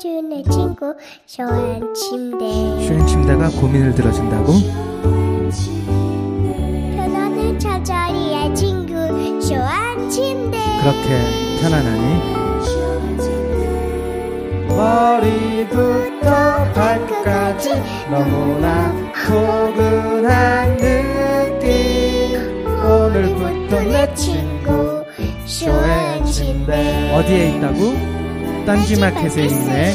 넣어주는 친구 쇼한 침대 슈링 침대가 고민을 들어준다고? 편안한 잠자리의 친구 쇼한 침대 그렇게 편안하니? 머리부터 발끝까지 너무나 포근한 느낌 오늘부터 내 친구 쇼의 침대 어디에 있다고? 딴지마켓에 있네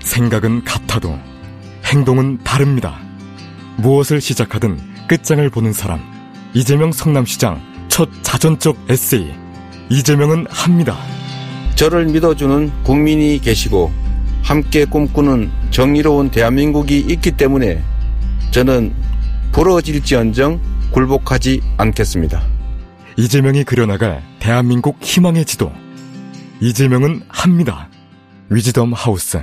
생각은 같아도 행동은 다릅니다. 무엇을 시작하든 끝장을 보는 사람. 이재명 성남시장 첫 자전적 에세이. 이재명은 합니다. 저를 믿어주는 국민이 계시고 함께 꿈꾸는 정의로운 대한민국이 있기 때문에 저는 부러질지언정 굴복하지 않겠습니다. 이재명이 그려나갈 대한민국 희망의 지도. 이재명은 합니다. 위즈덤 하우스.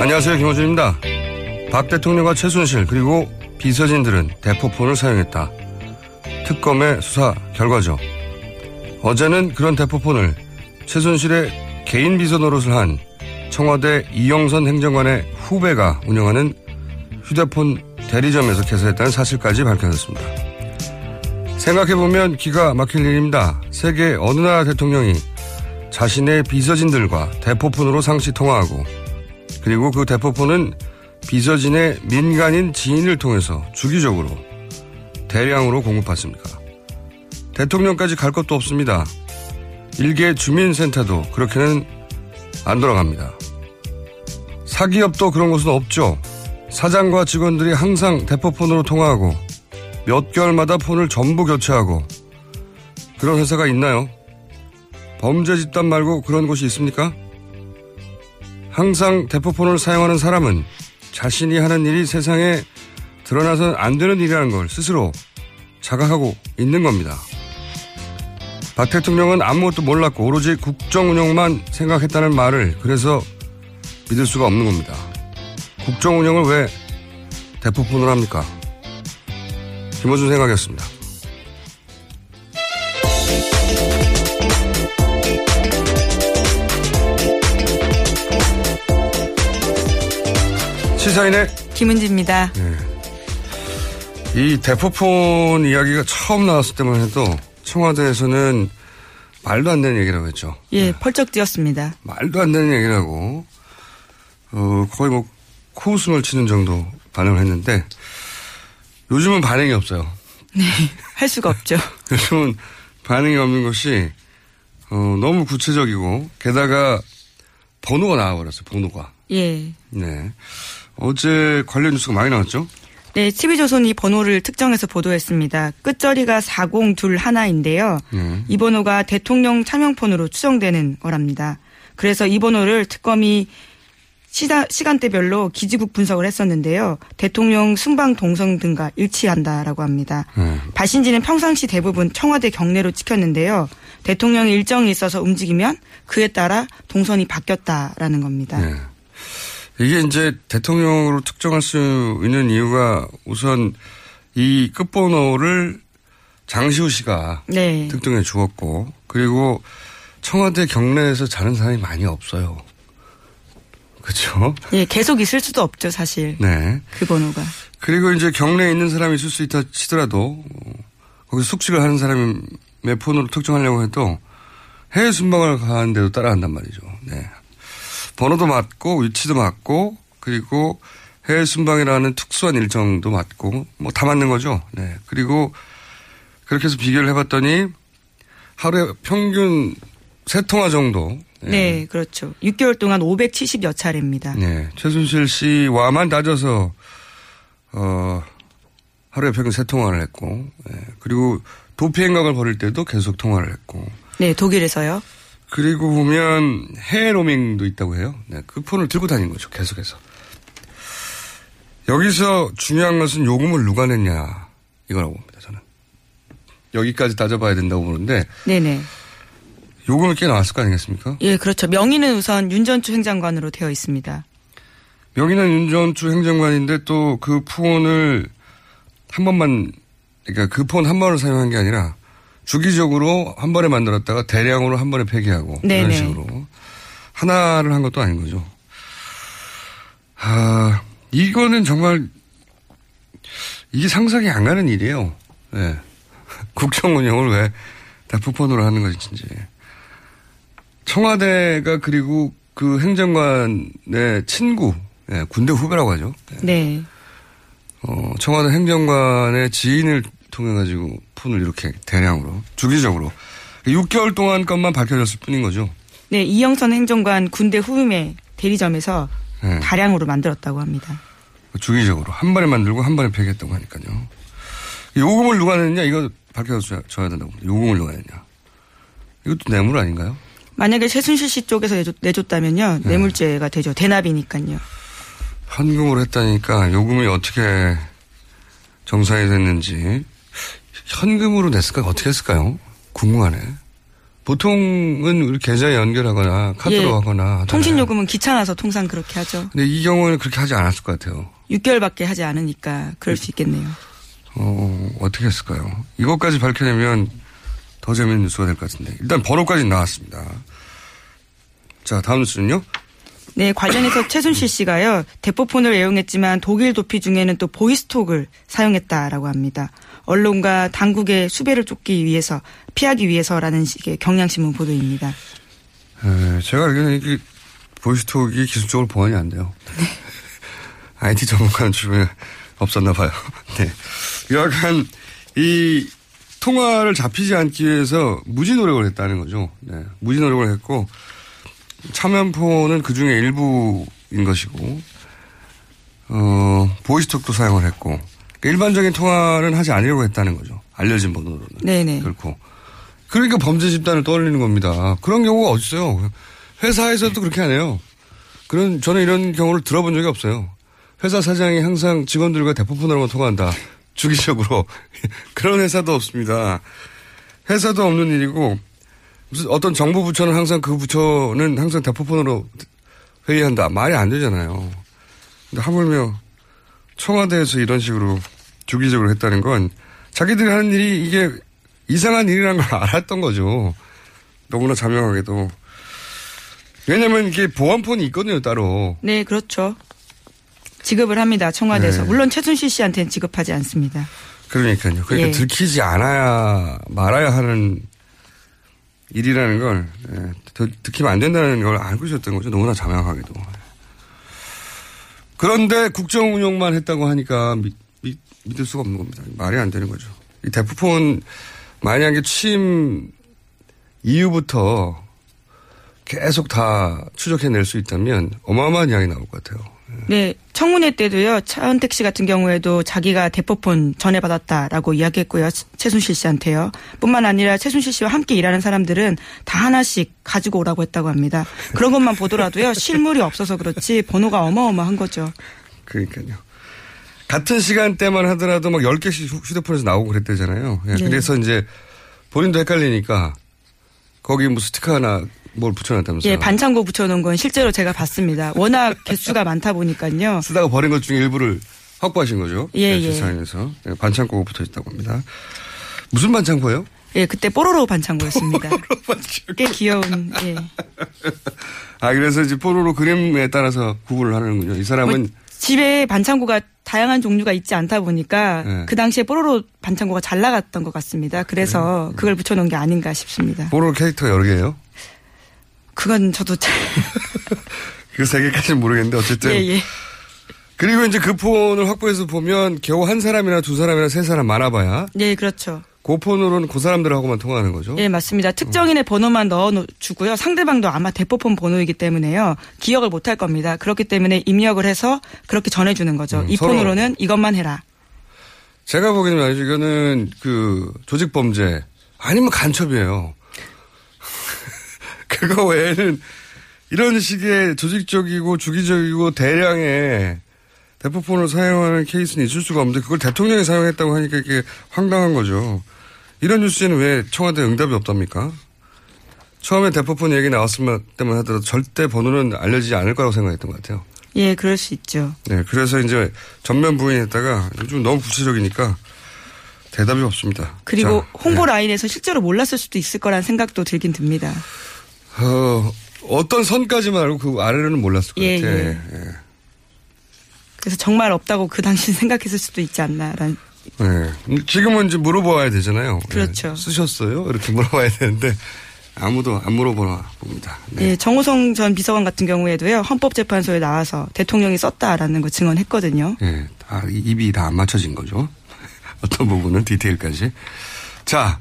안녕하세요. 김호준입니다. 박 대통령과 최순실 그리고 비서진들은 대포폰을 사용했다. 특검의 수사 결과죠. 어제는 그런 대포폰을 최순실의 개인 비서 노릇을 한 청와대 이영선 행정관의 후배가 운영하는 휴대폰 대리점에서 개설했다는 사실까지 밝혀졌습니다. 생각해보면 기가 막힐 일입니다. 세계 어느 나라 대통령이 자신의 비서진들과 대포폰으로 상시 통화하고 그리고 그 대포폰은 비서진의 민간인 지인을 통해서 주기적으로 대량으로 공급받습니까? 대통령까지 갈 것도 없습니다. 일개 주민센터도 그렇게는 안 돌아갑니다. 사기업도 그런 곳은 없죠. 사장과 직원들이 항상 대포폰으로 통화하고 몇 개월마다 폰을 전부 교체하고 그런 회사가 있나요? 범죄 집단 말고 그런 곳이 있습니까? 항상 대포폰을 사용하는 사람은 자신이 하는 일이 세상에 드러나서는 안 되는 일이라는 걸 스스로 자각하고 있는 겁니다. 박 대통령은 아무것도 몰랐고 오로지 국정 운영만 생각했다는 말을 그래서 믿을 수가 없는 겁니다. 국정 운영을 왜 대포폰으로 합니까? 김호준 생각이었습니다. 시사인의 김은지입니다. 네. 이 대포폰 이야기가 처음 나왔을 때만 해도 청와대에서는 말도 안 되는 얘기라고 했죠. 예, 펄쩍 뛰었습니다. 말도 안 되는 얘기라고, 어, 거의 뭐, 코웃음을 치는 정도 반응을 했는데, 요즘은 반응이 없어요. 네, 할 수가 없죠. 요즘은 반응이 없는 것이, 어, 너무 구체적이고, 게다가 번호가 나와버렸어요, 번호가. 예. 네. 어제 관련 뉴스가 많이 나왔죠? 네, TV조선이 번호를 특정해서 보도했습니다. 끝자리가 4021인데요. 네. 이 번호가 대통령 차명폰으로 추정되는 거랍니다. 그래서 이 번호를 특검이 시다, 시간대별로 기지국 분석을 했었는데요. 대통령 순방 동선 등과 일치한다라고 합니다. 네. 발신지는 평상시 대부분 청와대 경내로 찍혔는데요. 대통령이 일정이 있어서 움직이면 그에 따라 동선이 바뀌었다라는 겁니다. 네. 이게 이제 대통령으로 특정할 수 있는 이유가 우선 이 끝번호를 장시호 씨가 네. 특정해 주었고 그리고 청와대 경내에서 자는 사람이 많이 없어요. 그렇죠? 예, 계속 있을 수도 없죠, 사실. 네. 그 번호가. 그리고 이제 경내에 있는 사람이 있을 수 있다 치더라도 어, 거기서 숙식을 하는 사람의 폰으로 특정하려고 해도 해외 순방을 가는데도 따라간단 말이죠. 네. 번호도 맞고 위치도 맞고 그리고 해외 순방이라는 특수한 일정도 맞고 뭐 다 맞는 거죠. 네. 그리고 그렇게 해서 비교를 해봤더니 하루에 평균 세 통화 정도. 네, 그렇죠. 6개월 동안 570여 차례입니다. 네. 최순실 씨와만 따져서 어 하루에 평균 세 통화를 했고, 네. 그리고 도피 행각을 벌일 때도 계속 통화를 했고. 네, 독일에서요. 그리고 보면 해외 로밍도 있다고 해요. 네, 그 폰을 들고 다닌 거죠. 계속해서. 여기서 중요한 것은 요금을 누가 냈냐 이거라고 봅니다. 저는 여기까지 따져봐야 된다고 보는데 네네. 요금이 꽤 나왔을 거 아니겠습니까? 예, 그렇죠. 명의는 우선 윤전추 행장관으로 되어 있습니다. 명의는 윤전추 행정관인데 또 그 폰을 한 번만 그러니까 그 폰 한 번을 사용한 게 아니라 주기적으로 한 번에 만들었다가 대량으로 한 번에 폐기하고 네네. 이런 식으로 하나를 한 것도 아닌 거죠. 아 이거는 정말 이게 상상이 안 가는 일이에요. 네. 국정 운영을 왜다 푸폰으로 하는 것인지. 청와대가 그리고 그 행정관의 친구, 네, 군대 후배라고 하죠. 네. 네. 어, 청와대 행정관의 지인을 통해 가지고 폰을 이렇게 대량으로 주기적으로 6개월 동안 것만 밝혀졌을 뿐인 거죠. 네, 이영선 행정관 군대 후임의 대리점에서 네. 다량으로 만들었다고 합니다. 주기적으로 한 번에 만들고 한 번에 폐기했다고 하니까요. 요금을 누가 냈냐 이거 밝혀줘야 줘야 된다고 봅니다. 요금을 누가 냈냐. 이것도 뇌물 아닌가요? 만약에 최순실 씨 쪽에서 내줬, 다면요 네. 뇌물죄가 되죠. 대납이니까요. 현금으로 했다니까 요금이 어떻게 정산이 됐는지 현금으로 냈을까 어떻게 했을까요? 궁금하네. 보통은 우리 계좌에 연결하거나 카드로 예, 하거나. 통신 요금은 귀찮아서 통상 그렇게 하죠. 근데 이 경우는 그렇게 하지 않았을 것 같아요. 6개월밖에 하지 않으니까 그럴 수 있겠네요. 어, 어떻게 했을까요? 이것까지 밝혀내면 더 재밌는 뉴스가 될 것 같은데. 일단 번호까지 나왔습니다. 자, 다음 뉴스는요? 네, 관련해서 최순실 씨가요, 대포폰을 애용했지만 독일 도피 중에는 또 보이스톡을 사용했다라고 합니다. 언론과 당국의 수배를 쫓기 위해서, 피하기 위해서라는 식의 경향신문 보도입니다. 에, 제가 알기로는 이게 보이스톡이 기술적으로 보완이 안 돼요. IT 전문가는 주변에 없었나 봐요. 네. 약간 이 통화를 잡히지 않기 위해서 무지 노력을 했다는 거죠. 네. 무지 노력을 했고 차면폰은 그 중에 일부인 것이고 어, 보이스톡도 사용을 했고 그러니까 일반적인 통화는 하지 않으려고 했다는 거죠. 알려진 번호로는. 네네. 그렇고. 그러니까 범죄 집단을 떠올리는 겁니다. 그런 경우가 어딨어요. 회사에서도 그렇게 하네요. 그런, 저는 이런 경우를 들어본 적이 없어요. 회사 사장이 항상 직원들과 대포폰으로만 통화한다. 주기적으로. 그런 회사도 없습니다. 회사도 없는 일이고, 무슨 어떤 정부 부처는 항상 그 부처는 항상 대포폰으로 회의한다. 말이 안 되잖아요. 근데 하물며 청와대에서 이런 식으로 주기적으로 했다는 건 자기들이 하는 일이 이게 이상한 일이라는 걸 알았던 거죠. 너무나 자명하게도. 왜냐면 이게 보안폰이 있거든요, 따로. 네, 그렇죠. 지급을 합니다, 청와대에서. 네. 물론 최순실 씨한테는 지급하지 않습니다. 그러니까요. 그러니까 예. 들키지 않아야, 말아야 하는 일이라는 걸, 예, 더- 들키면 안 된다는 걸 알고 있었던 거죠. 너무나 자명하게도. 그런데 국정 운영만 했다고 하니까 믿, 믿, 믿을 수가 없는 겁니다. 말이 안 되는 거죠. 이 대포폰 만약에 취임 이후부터 계속 다 추적해낼 수 있다면 어마어마한 양이 나올 것 같아요. 네, 청문회 때도요, 차은택 씨 같은 경우에도 자기가 대포폰 전해받았다라고 이야기했고요, 최- 최순실 씨한테요. 뿐만 아니라 최순실 씨와 함께 일하는 사람들은 다 하나씩 가지고 오라고 했다고 합니다. 그런 것만 보더라도요, 실물이 없어서 그렇지 번호가 어마어마한 거죠. 그러니까요. 같은 시간대만 하더라도 막 10개씩 휴- 휴대폰에서 나오고 그랬대잖아요. 예, 네. 그래서 이제 본인도 헷갈리니까 거기 뭐 스티커 하나 뭘 붙여놨다면서요. 예, 반창고 붙여놓은 건 실제로 제가 봤습니다. 워낙 개수가 많다 보니까요. 쓰다가 버린 것 중에 일부를 확보하신 거죠. 예, 네, 예. 지사에서 반창고가 붙어 있다고 합니다. 무슨 반창고예요? 예, 그때 뽀로로 반창고였습니다. 꽤 귀여운, 예. 아, 그래서 이제 뽀로로 그림에 따라서 구분을 하는군요. 이 사람은 뭐 집에 반창고가 다양한 종류가 있지 않다 보니까 네. 그 당시에 뽀로로 반창고가 잘 나갔던 것 같습니다. 그래서 그걸 붙여놓은 게 아닌가 싶습니다. 뽀로로 캐릭터 여러 개예요. 그건 저도 잘. 그세 개까지는 모르겠는데 어쨌든. 예, 예. 그리고 이제 그 폰을 확보해서 보면 겨우 한 사람이나 두 사람이나 세 사람 많아봐야 네, 그렇죠. 그 폰으로는 그 사람들하고만 통화하는 거죠. 예, 맞습니다. 특정인의 번호만 넣어주고요. 상대방도 아마 대포폰 번호이기 때문에요. 기억을 못 할 겁니다. 그렇기 때문에 입력을 해서 그렇게 전해주는 거죠. 음, 이 폰으로는 이것만 해라. 제가 보기에는 말이죠. 이거는 그 조직 범죄 아니면 간첩이에요. 그거 외에는 이런 식의 조직적이고 주기적이고 대량의 대포폰을 사용하는 케이스는 있을 수가 없는데 그걸 대통령이 사용했다고 하니까 이게 황당한 거죠. 이런 뉴스에는 왜 청와대 응답이 없답니까? 처음에 대포폰 얘기 나왔을 때만 하더라도 절대 번호는 알려지지 않을 거라고 생각했던 것 같아요. 예, 그럴 수 있죠. 네, 그래서 이제 전면 부인했다가 요즘 너무 구체적이니까 대답이 없습니다. 그리고 자, 홍보 네. 라인에서 실제로 몰랐을 수도 있을 거란 생각도 들긴 듭니다. 어, 어떤 선까지만 알고 그 아래로는 몰랐을 것 예, 같아요. 예. 예. 그래서 정말 없다고 그 당시 생각했을 수도 있지 않나라는. 예. 지금은 이제 물어봐야 되잖아요. 예. 그렇죠. 쓰셨어요? 이렇게 물어봐야 되는데 아무도 안 물어보나 봅니다. 네. 예, 정호성 전 비서관 같은 경우에도요 헌법재판소에 나와서 대통령이 썼다라는 거 증언했거든요. 예, 다 이- 입이 다 안 맞춰진 거죠. 어떤 부분은 디테일까지. 자,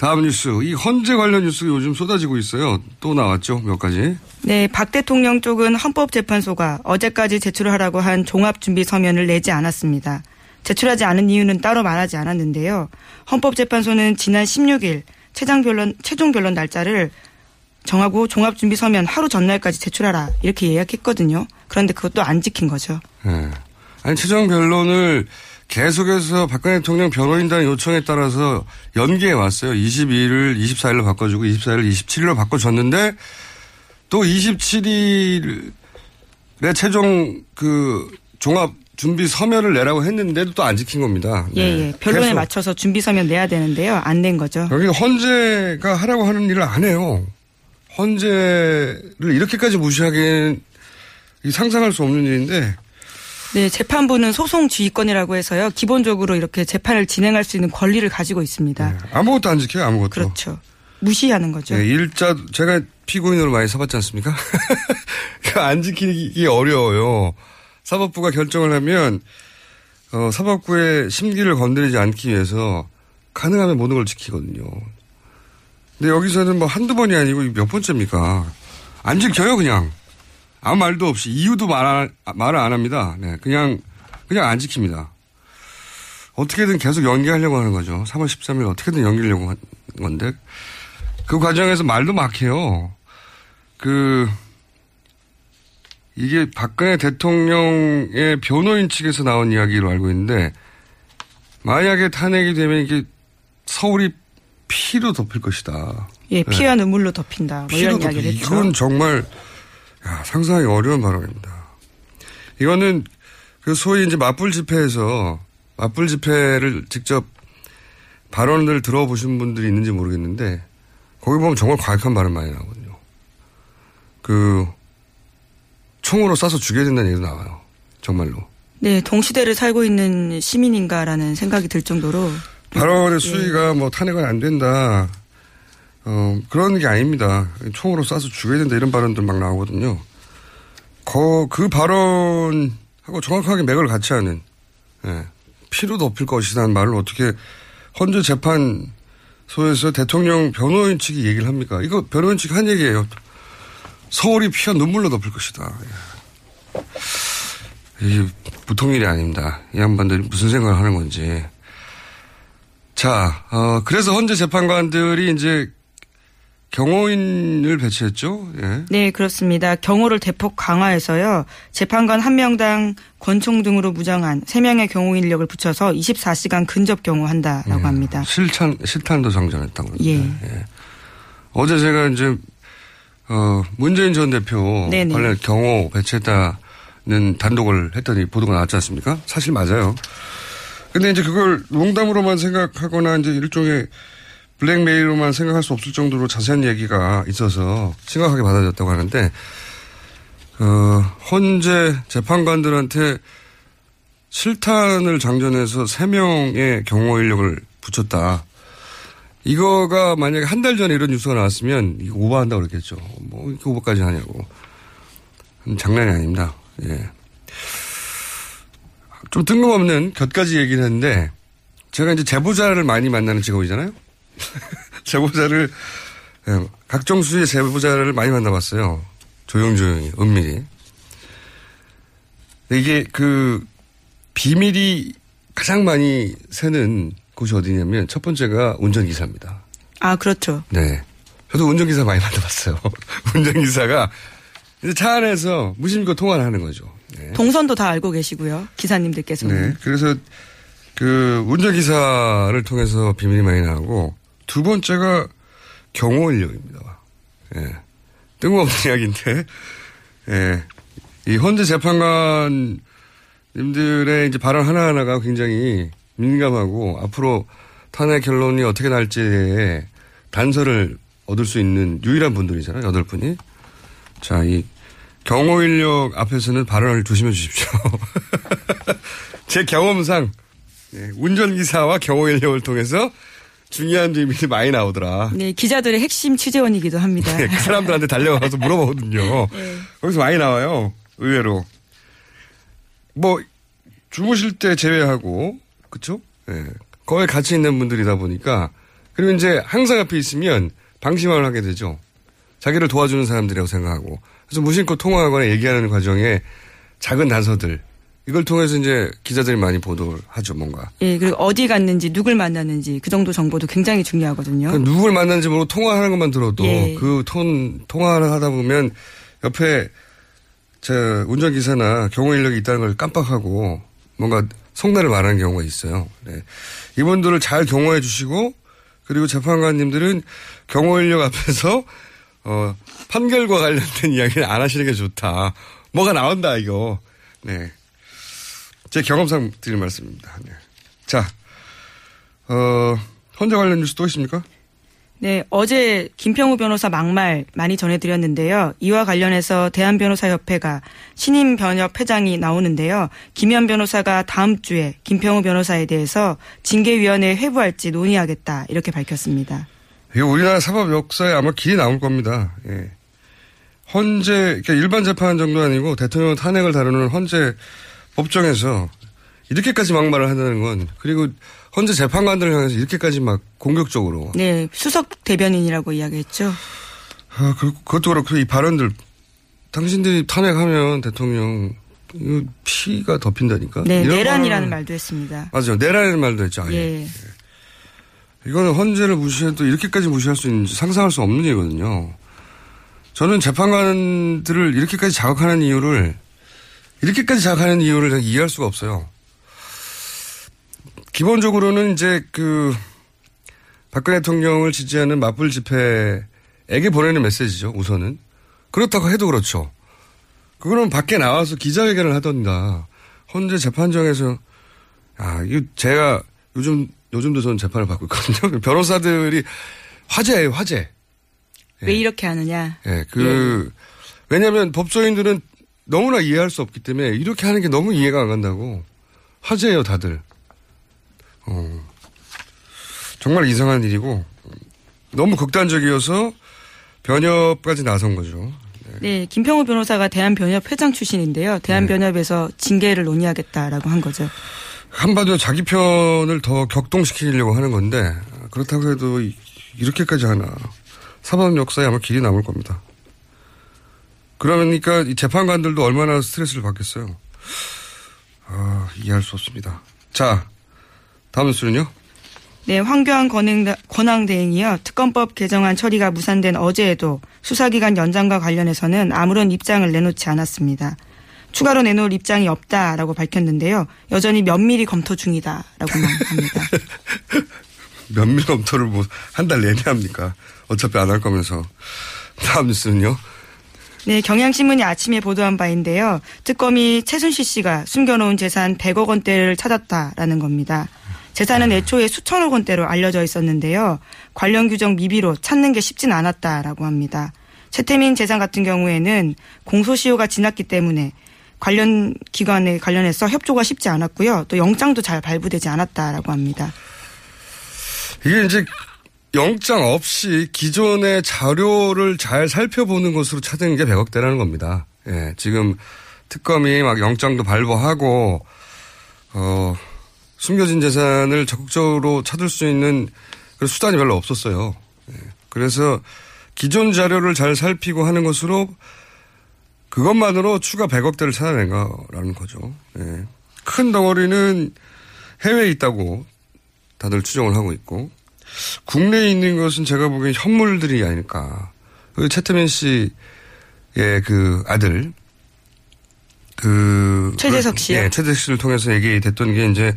다음 뉴스. 이 헌재 관련 뉴스가 요즘 쏟아지고 있어요. 또 나왔죠, 몇 가지. 네, 박 대통령 쪽은 헌법재판소가 어제까지 제출하라고 한 종합준비 서면을 내지 않았습니다. 제출하지 않은 이유는 따로 말하지 않았는데요. 헌법재판소는 지난 16일 최장 변론, 최종 변론 날짜를 정하고 종합준비 서면 하루 전날까지 제출하라 이렇게 예약했거든요. 그런데 그것도 안 지킨 거죠. 예. 아니, 최종 변론을 계속해서 박근혜 대통령 변호인단 요청에 따라서 연기해 왔어요. 22일, 24일로 바꿔주고 24일, 27일로 바꿔줬는데 또 27일에 최종 그 종합 준비 서면을 내라고 했는데도 또 안 지킨 겁니다. 예, 네. 예. 변론에 계속. 맞춰서 준비 서면 내야 되는데요. 안 낸 거죠. 여기 헌재가 하라고 하는 일을 안 해요. 헌재를 이렇게까지 무시하기엔 이 상상할 수 없는 일인데 네, 재판부는 소송 지휘권이라고 해서요. 기본적으로 이렇게 재판을 진행할 수 있는 권리를 가지고 있습니다. 아무것도 안 지켜요, 아무것도. 그렇죠. 무시하는 거죠. 네, 일자 제가 피고인으로 많이 서봤지 않습니까? 그안 지키기 어려워요. 사법부가 결정을 하면 어, 사법부의 심기를 건드리지 않기 위해서 가능하면 모든 걸 지키거든요. 근데 여기서는 뭐 한두 번이 아니고 몇 번째입니까? 안 지켜요, 그냥. 아무 말도 없이 이유도 말 안, 말을 안 합니다. 네, 그냥 그냥 안 지킵니다. 어떻게든 계속 연기하려고 하는 거죠. 3월 13일 어떻게든 연기하려고 한 건데 그 과정에서 말도 막해요. 그 이게 박근혜 대통령의 변호인 측에서 나온 이야기로 알고 있는데 만약에 탄핵이 되면 이게 서울이 피로 덮일 것이다. 예, 피와 눈물로 덮인다. 뭐 네. 피로 이런 이야기를 했죠. 이건 정말 야, 상상하기 어려운 발언입니다. 이거는 그 소위 이제 맞불 집회에서 맞불 집회를 직접 발언을 들어보신 분들이 있는지 모르겠는데 거기 보면 정말 과격한 발언 많이 나오거든요. 그 총으로 쏴서 죽여야 된다는 얘기도 나와요. 정말로. 네, 동시대를 살고 있는 시민인가라는 생각이 들 정도로 발언의 수위가 뭐 탄핵은 안 된다. 어, 그런 게 아닙니다. 총으로 쏴서 죽여야 된다 이런 발언들 막 나오거든요. 거, 그 발언하고 정확하게 맥을 같이 하는, 예, 피로 덮일 것이라는 말을 어떻게 헌재 재판소에서 대통령 변호인 측이 얘기를 합니까? 이거 변호인 측이 한 얘기예요. 서울이 피와 눈물로 덮일 것이다. 예. 이게 보통 일이 아닙니다. 이 양반들이 무슨 생각을 하는 건지. 자, 어, 그래서 헌재 재판관들이 이제 경호인을 배치했죠. 예. 네, 그렇습니다. 경호를 대폭 강화해서요. 재판관 한 명당 권총 등으로 무장한 3명의 경호 인력을 붙여서 24시간 근접 경호한다라고 합니다. 실탄, 실탄도 장전했다고. 예. 예. 어제 제가 이제, 어, 문재인 전 대표 네네. 관련 경호 배치했다는 단독을 했더니 보도가 나왔지 않습니까? 사실 맞아요. 근데 이제 그걸 농담으로만 생각하거나 이제 일종의 블랙메일로만 생각할 수 없을 정도로 자세한 얘기가 있어서 심각하게 받아들였다고 하는데 어, 헌재 재판관들한테 실탄을 장전해서 3명의 경호 인력을 붙였다. 이거가 만약에 한 달 전에 이런 뉴스가 나왔으면 이거 오버한다고 그랬겠죠. 뭐 이렇게 오버까지 하냐고. 장난이 아닙니다. 예. 좀 뜬금없는 곁가지 얘기를 했는데 제가 이제 제보자를 많이 만나는 직업이잖아요. 제보자를 예, 각종 수의 제보자를 많이 만나봤어요. 조용조용히 은밀히. 이게 그 비밀이 가장 많이 새는 곳이 어디냐면 첫 번째가 운전기사입니다. 아, 그렇죠. 네. 저도 운전기사 많이 만나봤어요. 운전기사가 차 안에서 무심코 통화를 하는 거죠. 네. 동선도 다 알고 계시고요. 기사님들께서는. 네. 그래서 그 운전기사를 통해서 비밀이 많이 나오고 두 번째가 경호 인력입니다. 예. 뜬금없는 이야기인데, 예. 이 헌재 재판관님들의 이제 발언 하나하나가 굉장히 민감하고 앞으로 탄핵 결론이 어떻게 날지에 단서를 얻을 수 있는 유일한 분들이잖아요. 여덟 분이. 자, 이 경호 인력 앞에서는 발언을 조심해 주십시오. 제 경험상 예, 운전기사와 경호 인력을 통해서 중요한 비밀이 많이 나오더라. 네, 기자들의 핵심 취재원이기도 합니다. 네, 그 사람들한테 달려가서 물어보거든요. 네. 거기서 많이 나와요. 의외로. 뭐 주무실 때 제외하고 그쵸? 예. 거에 같이 있는 분들이다 보니까 그리고 이제 항상 앞에 있으면 방심을 하게 되죠. 자기를 도와주는 사람들이라고 생각하고 그래서 무심코 통화하거나 얘기하는 과정에 작은 단서들 이걸 통해서 이제 기자들이 많이 보도를 하죠, 뭔가. 예, 그리고 어디 갔는지, 누굴 만났는지, 그 정도 정보도 굉장히 중요하거든요. 그 누굴 만났는지 모르고 통화하는 것만 들어도 예. 그 톤, 통화를 하다 보면 옆에 제 운전기사나 경호 인력이 있다는 걸 깜빡하고 뭔가 속내를 말하는 경우가 있어요. 네. 이분들을 잘 경호해 주시고 그리고 재판관님들은 경호 인력 앞에서 어, 판결과 관련된 이야기를 안 하시는 게 좋다. 뭐가 나온다, 이거. 네. 제 경험상 드릴 말씀입니다. 네. 자, 어, 헌재 관련 뉴스 또 있습니까? 네, 어제 김평우 변호사 막말 많이 전해드렸는데요. 이와 관련해서 대한변호사협회가 신임 변협 회장이 나오는데요. 김현 변호사가 다음 주에 김평우 변호사에 대해서 징계위원회에 회부할지 논의하겠다 이렇게 밝혔습니다. 이게 우리나라 사법 역사에 아마 길이 남을 겁니다. 예. 헌재, 그러니까 일반 재판 정도 아니고 대통령 탄핵을 다루는 헌재 법정에서 이렇게까지 막말을 한다는 건 그리고 헌재 재판관들을 향해서 이렇게까지 막 공격적으로 네, 수석 대변인이라고 이야기했죠. 아, 그, 그것도 그렇고 이 발언들 당신들이 탄핵하면 대통령 이거 피가 덮인다니까. 네, 내란이라는 말도 했습니다. 맞아요. 내란이라는 말도 했죠. 아예. 예. 이거는 헌재를 무시해도 이렇게까지 무시할 수 있는지 상상할 수 없는 일이거든요. 저는 재판관들을 이렇게까지 자극하는 이유를 이렇게까지 자극하는 이유를 이해할 수가 없어요. 기본적으로는 이제 그 박근혜 대통령을 지지하는 맞불 집회에게 보내는 메시지죠. 우선은 그렇다고 해도 그렇죠. 그거는 밖에 나와서 기자회견을 하던가 헌재 재판정에서 아 이거 제가 요즘 요즘도 저는 재판을 받고 있거든요. 변호사들이 화제예요, 화제. 왜 이렇게 하느냐. 예, 그, 왜냐면 법조인들은 너무나 이해할 수 없기 때문에 이렇게 하는 게 너무 이해가 안 간다고. 화제예요, 다들. 어, 정말 이상한 일이고, 너무 극단적이어서 변협까지 나선 거죠. 네, 김평우 변호사가 대한변협 회장 출신인데요. 대한변협에서 징계를 논의하겠다라고 한 거죠. 한마디로 자기 편을 더 격동시키려고 하는 건데, 그렇다고 해도 이- 이렇게까지 하나. 사법 역사에 아마 길이 남을 겁니다. 그러니까 이 재판관들도 얼마나 스트레스를 받겠어요. 아, 이해할 수 없습니다. 자, 다음 뉴스는요? 네, 황교안 권행, 권한대행이요. 특검법 개정안 처리가 무산된 어제에도 수사기간 연장과 관련해서는 아무런 입장을 내놓지 않았습니다. 추가로 내놓을 입장이 없다라고 밝혔는데요. 여전히 면밀히 검토 중이다라고만 합니다. 면밀 검토를 뭐 한 달 내내 합니까? 어차피 안 할 거면서. 다음 뉴스는요? 네, 경향신문이 아침에 보도한 바인데요. 특검이 최순실 씨가 숨겨놓은 재산 100억 원대를 찾았다라는 겁니다. 재산은 애초에 수천억 원대로 알려져 있었는데요. 관련 규정 미비로 찾는 게 쉽진 않았다라고 합니다. 최태민 재산 같은 경우에는 공소시효가 지났기 때문에 관련 기관에 관련해서 협조가 쉽지 않았고요. 또 영장도 잘 발부되지 않았다라고 합니다. 이게 이제 영장 없이 기존의 자료를 잘 살펴보는 것으로 찾은 게 100억대라는 겁니다. 예, 지금 특검이 막 영장도 발부하고, 어, 숨겨진 재산을 적극적으로 찾을 수 있는 수단이 별로 없었어요. 예, 그래서 기존 자료를 잘 살피고 하는 것으로 그것만으로 추가 100억대를 찾아낸 거라는 거죠. 예. 큰 덩어리는 해외에 있다고 다들 추정을 하고 있고 국내에 있는 것은 제가 보기엔 현물들이 아닐까. 그 최태민 씨의 그 아들 그 최재석 씨요? 예, 최재석 씨를 통해서 얘기됐던 게 이제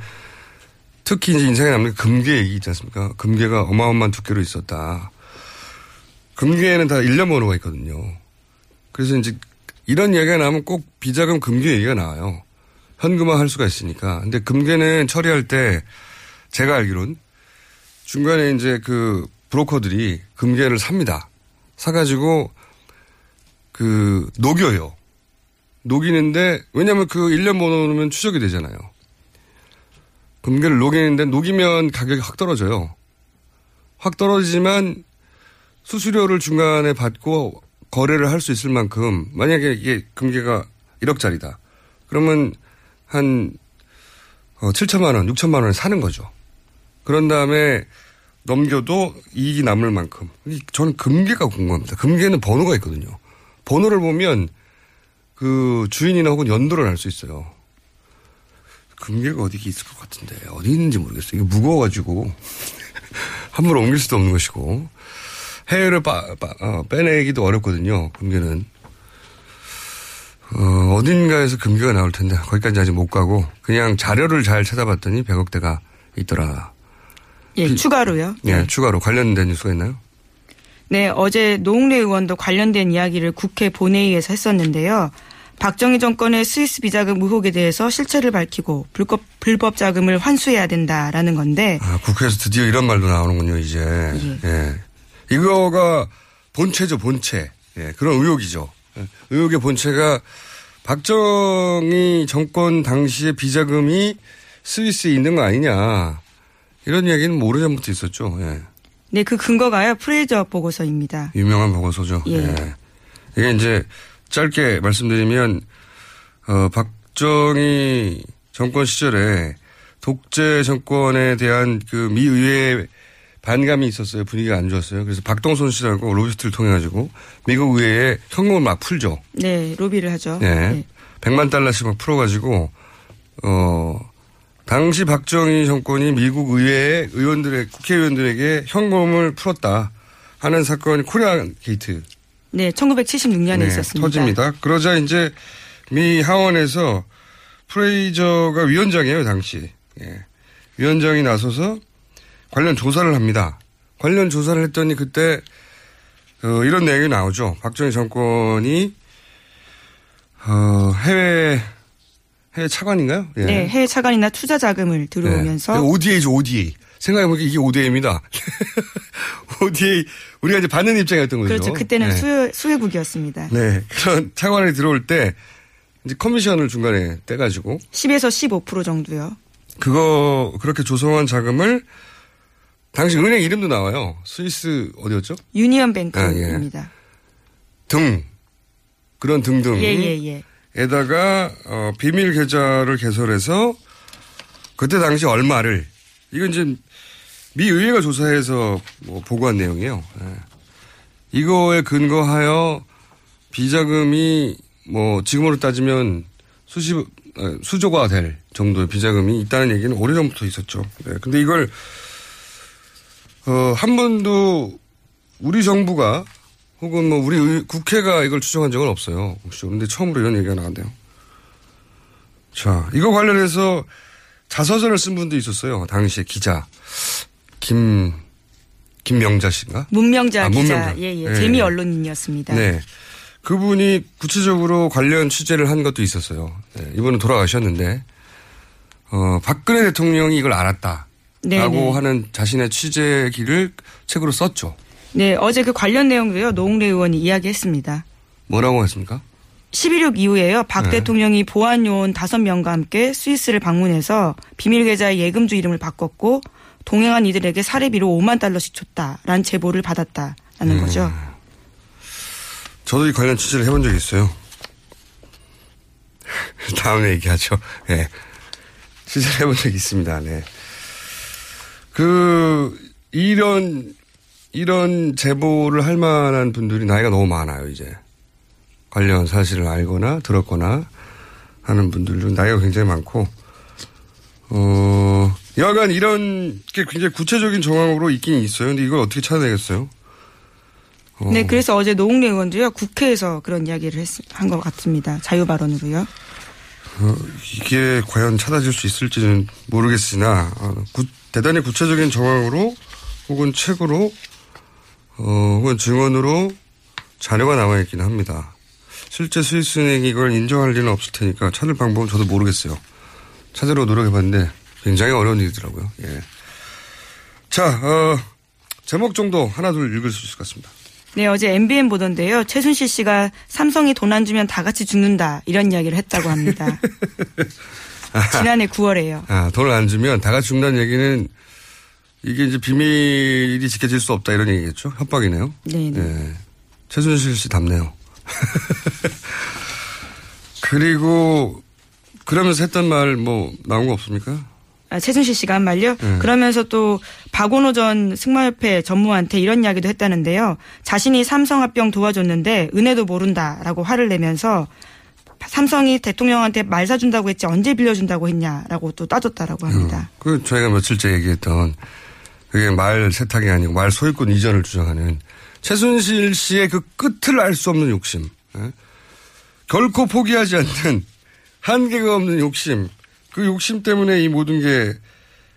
특히 이제 인상에 남는 게 금괴 얘기 있지 않습니까? 금괴가 어마어마한 두께로 있었다. 금괴에는 다 1년 번호가 있거든요. 그래서 이제 이런 얘기가 나오면 꼭 비자금 금괴 얘기가 나와요. 현금화 할 수가 있으니까. 근데 금괴는 처리할 때 제가 알기론 중간에 이제 그 브로커들이 금괴를 삽니다. 사가지고 그 녹여요. 녹이는데 왜냐하면 그 1년 번호면 추적이 되잖아요. 금괴를 녹이는데 녹이면 가격이 확 떨어져요. 확 떨어지지만 수수료를 중간에 받고 거래를 할 수 있을 만큼 만약에 이게 금괴가 1억짜리다. 그러면 한 어, 7천만 원, 6천만 원에 사는 거죠. 그런 다음에 넘겨도 이익이 남을 만큼. 저는 금괴가 궁금합니다. 금괴는 번호가 있거든요. 번호를 보면 그 주인이나 혹은 연도를 알 수 있어요. 금괴가 어디 있을 것 같은데 어디 있는지 모르겠어요. 이게 무거워가지고 함부로 옮길 수도 없는 것이고 해외를 빠, 빠, 어, 빼내기도 어렵거든요. 금괴는 어, 어딘가에서 금괴가 나올 텐데 거기까지 아직 못 가고 그냥 자료를 잘 찾아봤더니 100억대가 있더라. 예, 비- 추가로요. 예, 추가로 관련된 뉴스가 있나요? 네, 어제 노웅래 의원도 관련된 이야기를 국회 본회의에서 했었는데요. 박정희 정권의 스위스 비자금 의혹에 대해서 실체를 밝히고 불법, 불법 자금을 환수해야 된다라는 건데 아, 국회에서 드디어 이런 말도 나오는군요, 이제. 예. 이거가 본체죠, 본체. 예, 그런 의혹이죠. 예, 의혹의 본체가 박정희 정권 당시의 비자금이 스위스에 있는 거 아니냐. 이런 이야기는 뭐 오래전부터 있었죠. 예. 네, 그 근거가요. 프레이저 보고서입니다. 유명한 보고서죠. 예. 예. 이게 이제 짧게 말씀드리면 어, 박정희 정권 시절에 독재 정권에 대한 그 미 의회의 반감이 있었어요. 분위기가 안 좋았어요. 그래서 박동선 씨라고 로비스트를 통해 가지고 미국 의회에 현금을 막 풀죠. 네, 로비를 하죠. 네. 100만 달러씩 막 풀어 가지고, 어, 당시 박정희 정권이 미국 의회의 의원들의, 국회의원들에게 현금을 풀었다 하는 사건이 코리아 게이트. 네, 1976년에 네, 있었습니다. 터집니다. 그러자 이제 미 하원에서 프레이저가 위원장이에요, 당시. 예. 위원장이 나서서 관련 조사를 합니다. 관련 조사를 했더니 그때 어, 이런 내용이 나오죠. 박정희 정권이 어, 해외 해외 차관인가요? 예. 네, 해외 차관이나 투자 자금을 들어오면서 네. ODA죠, ODA. 생각해보니까 이게 ODA입니다. ODA, 우리가 이제 받는 입장이었던 거죠. 그렇죠. 그때는 네. 수혜, 수혜국이었습니다. 네. 그런 차관이 들어올 때 이제 커미션을 중간에 떼가지고 10에서 15% 정도요. 그거 그렇게 조성한 자금을 당시 은행 이름도 나와요. 스위스 어디였죠? 유니언 아, 예. 뱅크입니다. 등 그런 등등 예, 예, 예. 에다가 어, 비밀 계좌를 개설해서 그때 당시 얼마를 이건 이제 미 의회가 조사해서 뭐 보고한 내용이에요. 예. 이거에 근거하여 비자금이 뭐 지금으로 따지면 수십 어, 수조가 될 정도의 비자금이 있다는 얘기는 오래전부터 있었죠. 네. 근데 이걸 어, 한 번도 우리 정부가 혹은 뭐 우리 의- 국회가 이걸 추정한 적은 없어요. 혹시 그런데 처음으로 이런 얘기가 나왔네요. 자, 이거 관련해서 자서전을 쓴 분도 있었어요. 당시에 기자 김 김명자 씨인가? 문명자 아, 기자, 문명자. 예, 예, 예, 재미 예. 언론인이었습니다. 네. 그분이 구체적으로 관련 취재를 한 것도 있었어요. 네, 이분은 돌아가셨는데, 어, 박근혜 대통령이 이걸 알았다. 네네. 하는 자신의 취재기를 책으로 썼죠. 네, 어제 그 관련 내용도요, 노웅래 의원이 이야기했습니다. 뭐라고 했습니까? 11.6 이후에요. 박 네. 대통령이 보안 요원 5명과 함께 스위스를 방문해서 비밀 계좌의 예금주 이름을 바꿨고 동행한 이들에게 사례비로 5만 달러씩 줬다라는 제보를 받았다라는 음. 거죠. 저도 이 관련 취재를 해본 적이 있어요. 다음에 얘기하죠. 예. 취재를 해본 적이 있습니다. 네. 그, 이런, 이런 제보를 할 만한 분들이 나이가 너무 많아요, 이제. 관련 사실을 알거나 들었거나 하는 분들도 나이가 굉장히 많고, 어, 여하간 이런 게 굉장히 구체적인 정황으로 있긴 있어요. 근데 이걸 어떻게 찾아내겠어요? 어. 네, 그래서 어제 노웅래 의원도요, 국회에서 그런 이야기를 한 것 같습니다. 자유 발언으로요. 어, 이게 과연 찾아질 수 있을지는 모르겠으나 어, 구- 대단히 구체적인 정황으로 혹은 책으로 어, 혹은 증언으로 자료가 남아 있긴 합니다. 실제 스위스은행이 이걸 인정할 리는 없을 테니까 찾을 방법은 저도 모르겠어요. 찾으러 노력해봤는데 굉장히 어려운 일이더라고요. 예. 자, 어, 제목 정도 하나 둘 읽을 수 있을 것 같습니다. 네, 어제 MBN 보던데요. 최순실 씨가 삼성이 돈 안 주면 다 같이 죽는다. 이런 이야기를 했다고 합니다. 지난해 9월에요. 아, 돈을 안 주면 다 같이 죽는다는 얘기는 이게 이제 비밀이 지켜질 수 없다 이런 얘기겠죠? 협박이네요. 네, 네. 예. 최순실 씨 답네요. 그리고 그러면서 했던 말 뭐 나온 거 없습니까? 아, 최순실 씨가 한 말요? 네. 그러면서 또 박원호 전 승마협회 전무한테 이런 이야기도 했다는데요. 자신이 삼성 합병 도와줬는데 은혜도 모른다라고 화를 내면서 삼성이 대통령한테 말 사준다고 했지 언제 빌려준다고 했냐라고 또 따졌다라고 합니다. 그 저희가 며칠째 얘기했던 그게 말 세탁이 아니고 말 소유권 이전을 주장하는 최순실 씨의 그 끝을 알 수 없는 욕심. 예? 결코 포기하지 않는 한계가 없는 욕심. 그 욕심 때문에 이 모든 게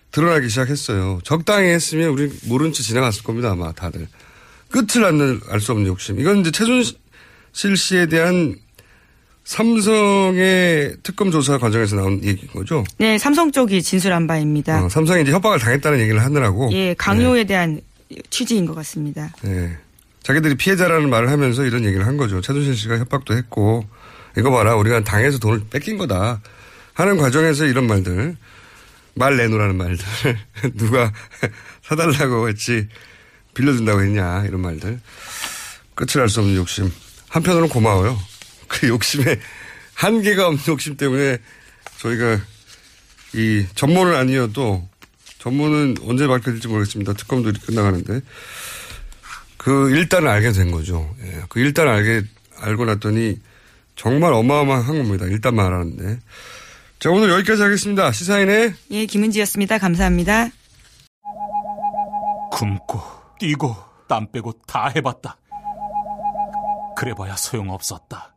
드러나기 시작했어요. 적당히 했으면 우리 모른 채 지나갔을 겁니다, 아마 다들. 끝을 알 수 없는 욕심. 이건 이제 최순실 씨에 대한 삼성의 특검 조사 과정에서 나온 얘기인 거죠. 네, 삼성 쪽이 진술한 바입니다. 어, 삼성이 이제 협박을 당했다는 얘기를 하느라고. 예, 강요에 대한 취지인 것 같습니다. 네. 자기들이 피해자라는 말을 하면서 이런 얘기를 한 거죠. 최순실 씨가 협박도 했고, 이거 봐라, 우리가 당해서 돈을 뺏긴 거다. 하는 과정에서 이런 말들, 말 내놓으라는 말들, 누가 사달라고 했지, 빌려준다고 했냐, 이런 말들. 끝을 알 수 없는 욕심. 한편으로는 고마워요. 그 욕심에 한계가 없는 욕심 때문에 저희가 이 전문은 아니어도 전문은 언제 밝혀질지 모르겠습니다. 특검도 이렇게 끝나가는데 그 일단을 알게 된 거죠. 예. 그 일단 알게 알고 났더니 정말 어마어마한 겁니다. 일단 말하는데. 자 오늘 여기까지 하겠습니다. 시사인의 예, 김은지였습니다. 감사합니다. 굶고 뛰고 땀 빼고 다 해봤다. 그래봐야 소용없었다.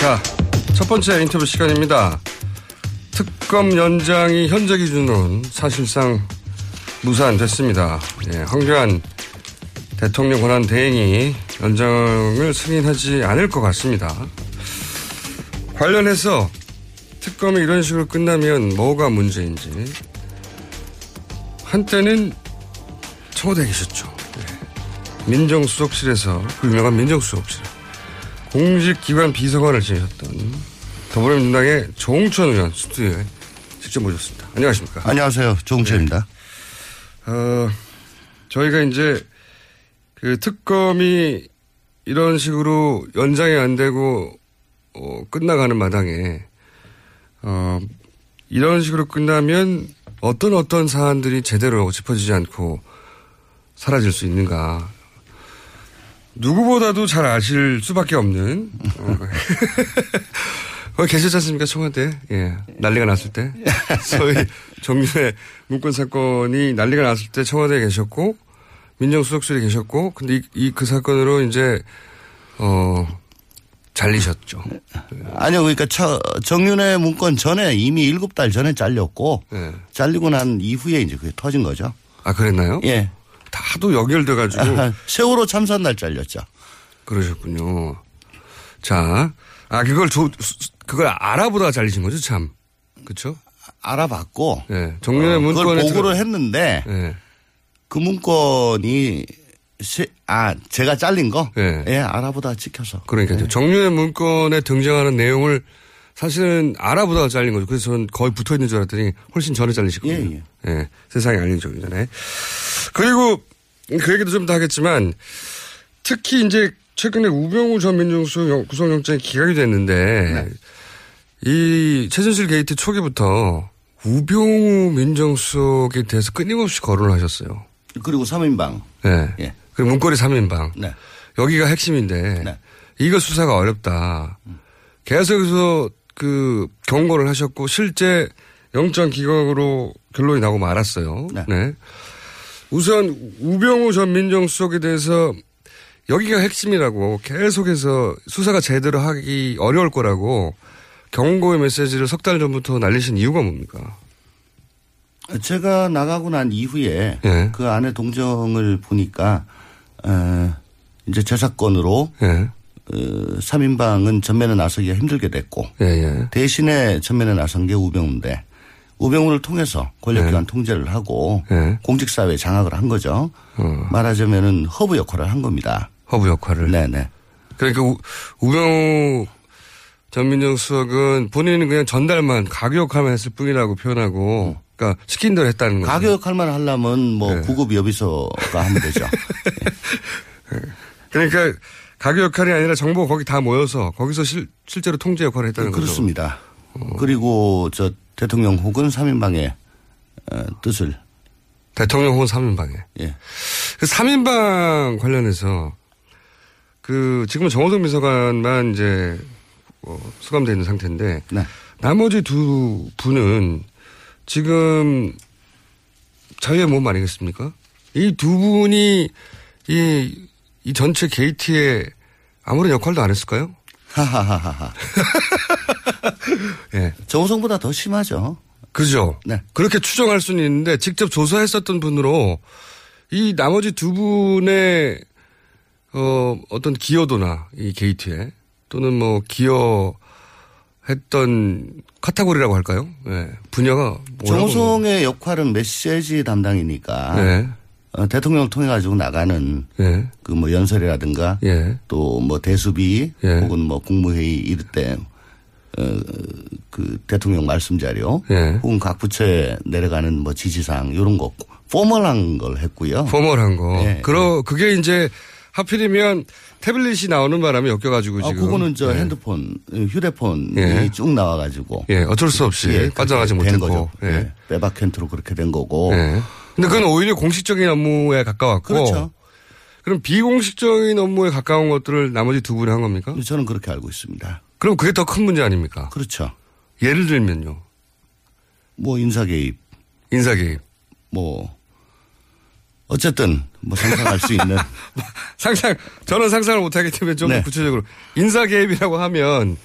자, 첫 번째 인터뷰 시간입니다. 특검 연장이 현재 기준으로는 사실상 무산됐습니다. 예, 황교안 대통령 권한 대행이 연장을 승인하지 않을 것 같습니다. 관련해서 특검이 이런 식으로 끝나면 뭐가 문제인지 한때는 청와대에 계셨죠. 예. 민정수석실에서 그 유명한 민정수석실 공직기관 비서관을 지내셨던 더불어민주당의 조홍천 의원 스튜디오에 직접 모셨습니다. 안녕하십니까? 안녕하세요. 조홍천입니다. 네. 어, 저희가 이제 그 특검이 이런 식으로 연장이 안 되고 어, 끝나가는 마당에 어, 이런 식으로 끝나면 어떤 어떤 사안들이 제대로 짚어지지 않고 사라질 수 있는가. 누구보다도 잘 아실 수밖에 없는. 어. 거기 계셨지 않습니까, 청와대? 예. 난리가 났을 때. 소위 정윤의 문건 사건이 난리가 났을 때 청와대에 계셨고, 민정수석실에 계셨고, 근데 이, 이 그 사건으로 이제, 어, 잘리셨죠. 아니요, 그러니까 처, 정윤의 문건 전에 이미 일곱 달 전에 잘렸고, 네. 잘리고 난 이후에 이제 그게 터진 거죠. 아, 그랬나요? 예. 다도 연결돼가지고. 아, 세월호 참사 날 잘렸죠. 그러셨군요. 자, 아, 그걸 조, 그걸 알아보다가 잘리신 거죠, 참. 그쵸? 알아봤고. 네. 정윤의 어, 문건에. 그걸 보고를 들어- 했는데, 네. 그 문건이, 시, 아, 제가 잘린 거? 네. 예, 알아보다 찍혀서. 그러니까요. 정윤의 문건에 등장하는 내용을 사실은 알아보다가 잘린 거죠. 그래서 저는 거의 붙어 있는 줄 알았더니 훨씬 전에 잘리셨거든요. 예, 예. 세상에 알리기 좀 전에. 그리고 그 얘기도 좀 더 하겠지만 특히 이제 최근에 우병우 전 민정수석 구속영장이 기각이 됐는데 이 최순실 게이트 초기부터 우병우 민정수석에 대해서 끊임없이 거론을 하셨어요. 그리고 3인방. 네. 예. 그리고 문고리 3인방. 네. 여기가 핵심인데 이거 수사가 어렵다. 계속해서 그 경고를 하셨고 실제 영장 기각으로 결론이 나고 말았어요. 네. 우선 우병우 전 민정수석에 대해서 여기가 핵심이라고 계속해서 수사가 제대로 하기 어려울 거라고 경고의 메시지를 석 달 전부터 날리신 이유가 뭡니까? 제가 나가고 난 이후에 예. 그 안에 동정을 보니까 어, 이제 제 사건으로 예. 어, 3인방은 전면에 나서기가 힘들게 됐고 예, 예. 대신에 전면에 나선 게 우병우인데 우병우를 통해서 권력기관 예. 통제를 하고 공직사회 장악을 한 거죠. 말하자면은 허브 역할을 한 겁니다. 허브 역할을. 네네. 그러니까 우, 우병우 전 민정 수석은 본인은 그냥 전달만 가교 역할만 했을 뿐이라고 표현하고 그러니까 시킨 대로 했다는 거죠. 가교 역할만 하려면 뭐 네. 구급 여비서가 하면 되죠. 그러니까 가교 역할이 아니라 정보가 거기 다 모여서 거기서 실, 실제로 통제 역할을 했다는 거죠. 그렇습니다. 그리고 저 대통령 혹은 3인방의 어, 뜻을 대통령 혹은 3인방에. 예. 그 3인방 관련해서 그 지금 정호성 비서관만 이제 어, 수감되어 있는 상태인데 네. 나머지 두 분은 지금 자유의 몸 아니겠습니까? 이 두 분이 이, 이 전체 게이트에 아무런 역할도 안 했을까요? 하하하하. 예. 정우성보다 더 심하죠. 그죠? 네. 그렇게 추정할 수는 있는데 직접 조사했었던 분으로 이 나머지 두 분의 어, 어떤 기여도나 이 게이트에 또는 뭐 기여했던 카테고리라고 할까요? 예. 분야가 정우성의 역할은 메시지 담당이니까 네. 어, 대통령을 통해 가지고 나가는 예. 그뭐 연설이라든가 예. 또뭐 대수비 예. 혹은 뭐 국무회의 이럴 때 어, 그 대통령 말씀 자료 예. 혹은 각 부처에 내려가는 뭐 지시사항 이런 거 포멀한 걸 했고요. 포멀한 거. 예. 그러 그게 이제 하필이면 태블릿이 나오는 바람에 엮여가지고 아, 지금. 그거는 저 예. 핸드폰, 휴대폰이 예. 쭉 나와가지고. 예, 어쩔 수 없이 그렇게 된 못했고. 거죠. 예. 예. 빼박 캔트로 그렇게 된 거고. 예. 근데 그건 오히려 공식적인 업무에 가까웠고. 그렇죠. 그럼 비공식적인 업무에 가까운 것들을 나머지 두 분이 한 겁니까? 저는 그렇게 알고 있습니다. 그럼 그게 더 큰 문제 아닙니까? 그렇죠. 예를 들면요. 뭐 인사 개입. 인사 개입. 뭐 어쨌든 뭐 상상할 수 있는 상상, 저는 상상을 못 하기 때문에 좀 네. 구체적으로. 인사 개입이라고 하면,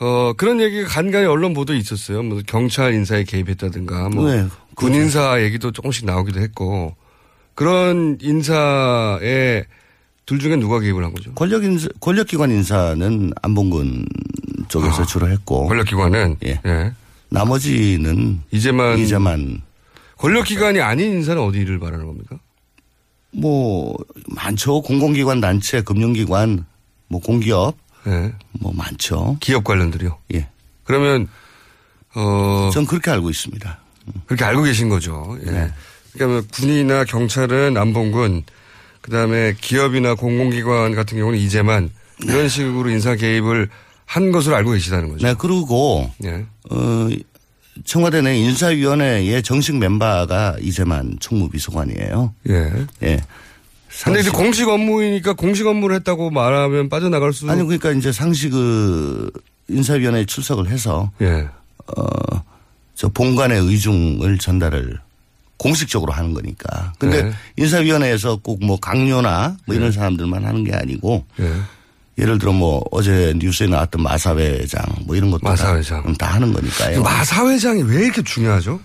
어, 그런 얘기가 간간히 언론 보도에 있었어요. 뭐 경찰 인사에 개입했다든가, 뭐 네, 군 인사 얘기도 조금씩 나오기도 했고 그런 인사에 둘 중에 누가 개입을 한 거죠? 권력 인사, 권력기관 인사는 안봉근 쪽에서 아, 주로 했고. 권력기관은 예. 예. 나머지는 이제만 이제만 권력기관이 아닌 인사는 어디를 말하는 겁니까? 뭐 많죠. 공공기관 단체, 금융기관, 뭐 공기업, 예. 뭐 많죠. 기업 관련들이요. 예. 그러면 어, 전 그렇게 알고 있습니다. 그렇게 알고 계신 거죠. 예. 네. 그러니까 뭐 군이나 경찰은 안봉군, 그다음에 기업이나 공공기관 같은 경우는 이제만 이런 식으로 인사 개입을 한 것으로 알고 계시다는 거죠. 네, 그리고 예. 어, 청와대 내 인사위원회의 정식 멤버가 이재만 총무비서관이에요. 예. 예. 근데 이제 공식 업무이니까 공식 업무를 했다고 말하면 빠져나갈 수. 아니 그러니까 이제 상시 그 인사위원회에 출석을 해서 예. 어 저 본관의 의중을 전달을 공식적으로 하는 거니까. 근데 네. 인사위원회에서 꼭 뭐 강요나 뭐 이런 사람들만 하는 게 아니고 예. 예를 들어 뭐 어제 뉴스에 나왔던 마사 회장 뭐 이런 것도 마사 회장. 다, 다 하는 거니까요. 마사 회장이 왜 이렇게 중요하죠?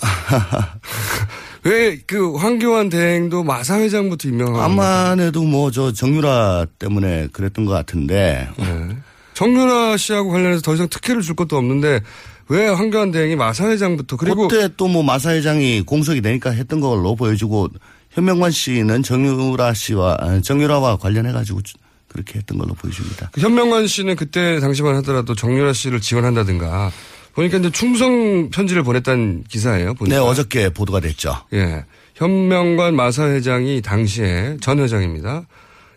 왜 그 황교안 대행도 마사 회장부터 임명하고 암만 해도 뭐 저 정유라 때문에 그랬던 것 같은데 네. 정유라 씨하고 관련해서 더 이상 특혜를 줄 것도 없는데 왜 황교안 대행이 마사 회장부터 그리고 그때 또 뭐 마사 회장이 공석이 되니까 했던 걸로 보여주고 현명관 씨는 정유라 씨와 아, 정유라와 관련해 가지고 그렇게 했던 걸로 보여줍니다. 그 현명관 씨는 그때 당시만 하더라도 정유라 씨를 지원한다든가 보니까 이제 충성 편지를 보냈다는 기사예요. 보니까. 네, 어저께 보도가 됐죠. 예. 현명관 마사 회장이 당시에 전 회장입니다.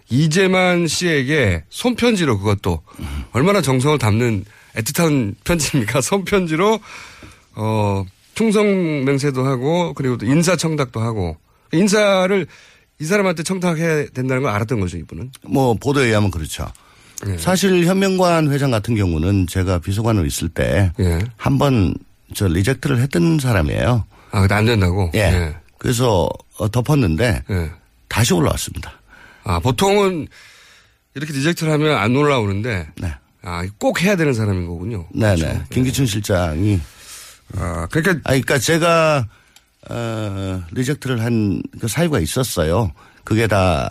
이재만 씨에게 손편지로 그것도 얼마나 정성을 담는 애틋한 편지입니까? 손편지로 어 충성 맹세도 하고 그리고 또 인사 청탁도 하고 인사를 이 사람한테 청탁해야 된다는 걸 알았던 거죠, 이분은. 뭐 보도에 의하면 그렇죠. 예. 사실 현명관 회장 같은 경우는 제가 비서관으로 있을 때 예. 한번 저 reject를 했던 사람이에요. 아, 근데 안 된다고? 예. 그래서 어, 덮었는데 예. 다시 올라왔습니다. 아, 보통은 이렇게 reject를 하면 안 올라오는데. 네. 아, 꼭 해야 되는 사람인 거군요. 네네. 김기춘 실장이. 아, 그러니까. 아, 그러니까 제가, 어, 리젝트를 한 그 사유가 있었어요. 그게 다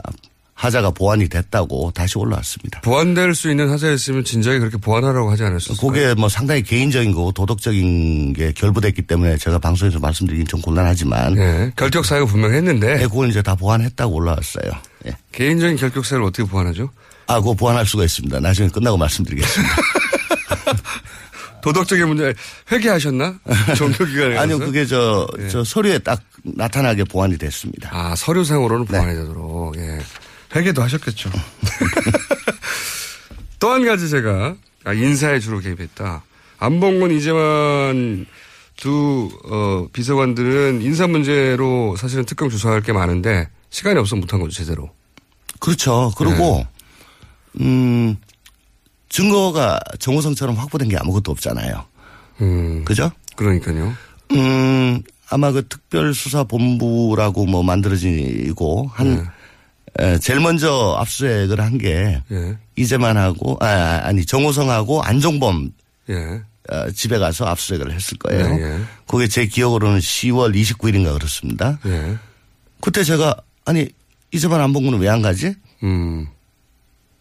하자가 보완이 됐다고 다시 올라왔습니다. 보완될 수 있는 하자였으면 진작에 그렇게 보완하라고 하지 않았었어요? 그게 뭐 상당히 개인적인 거고 도덕적인 게 결부됐기 때문에 제가 방송에서 말씀드리긴 좀 곤란하지만. 예. 결격 사유가 분명했는데. 네, 그걸 이제 다 보완했다고 올라왔어요. 예. 개인적인 결격 사유를 어떻게 보완하죠? 아, 그거 보완할 수가 있습니다. 나중에 끝나고 말씀드리겠습니다. 도덕적인 문제 회개하셨나? 종교기관에 아니요? 그게 저, 예. 저 서류에 딱 나타나게 보완이 됐습니다. 아, 서류상으로는 네. 보완이 되도록. 예. 회개도 하셨겠죠. 또 한 가지 제가 아, 인사에 주로 개입했다. 안봉근 이재만 두 어, 비서관들은 인사 문제로 사실은 특검 조사할 게 많은데 시간이 없어 못한 거죠 제대로. 그렇죠. 그리고, 네. 음, 증거가 정호성처럼 확보된 게 아무것도 없잖아요. 음, 그죠? 그러니까요. 음, 아마 그 특별수사본부라고 뭐 만들어지고 한, 에, 제일 먼저 압수수색을 한게 예. 이재만하고, 아, 아니, 정호성하고 안종범 예. 어, 집에 가서 압수수색을 했을 거예요. 예, 예. 그게 제 기억으로는 10월 29일인가 그렇습니다. 예. 그때 제가 아니 이재만 안봉구는 왜 안 가지? 음.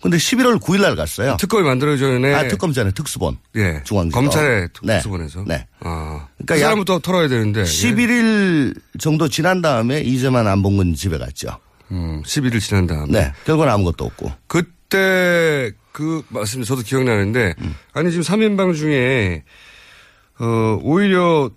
근데 11월 9일 날 갔어요. 특검이 전에 아, 특검 전에 특수본. 예. 중앙지검. 검찰의 네. 특수본에서. 네. 아. 그러니까 그약 사람부터 털어야 되는데. 예. 11일 정도 지난 다음에 이재만 안봉근 집에 갔죠. 음, 11일 지난 다음에. 네. 결과는 아무것도 없고. 그때 그 말씀 저도 기억나는데 음. 아니 지금 3인방 중에 어 오히려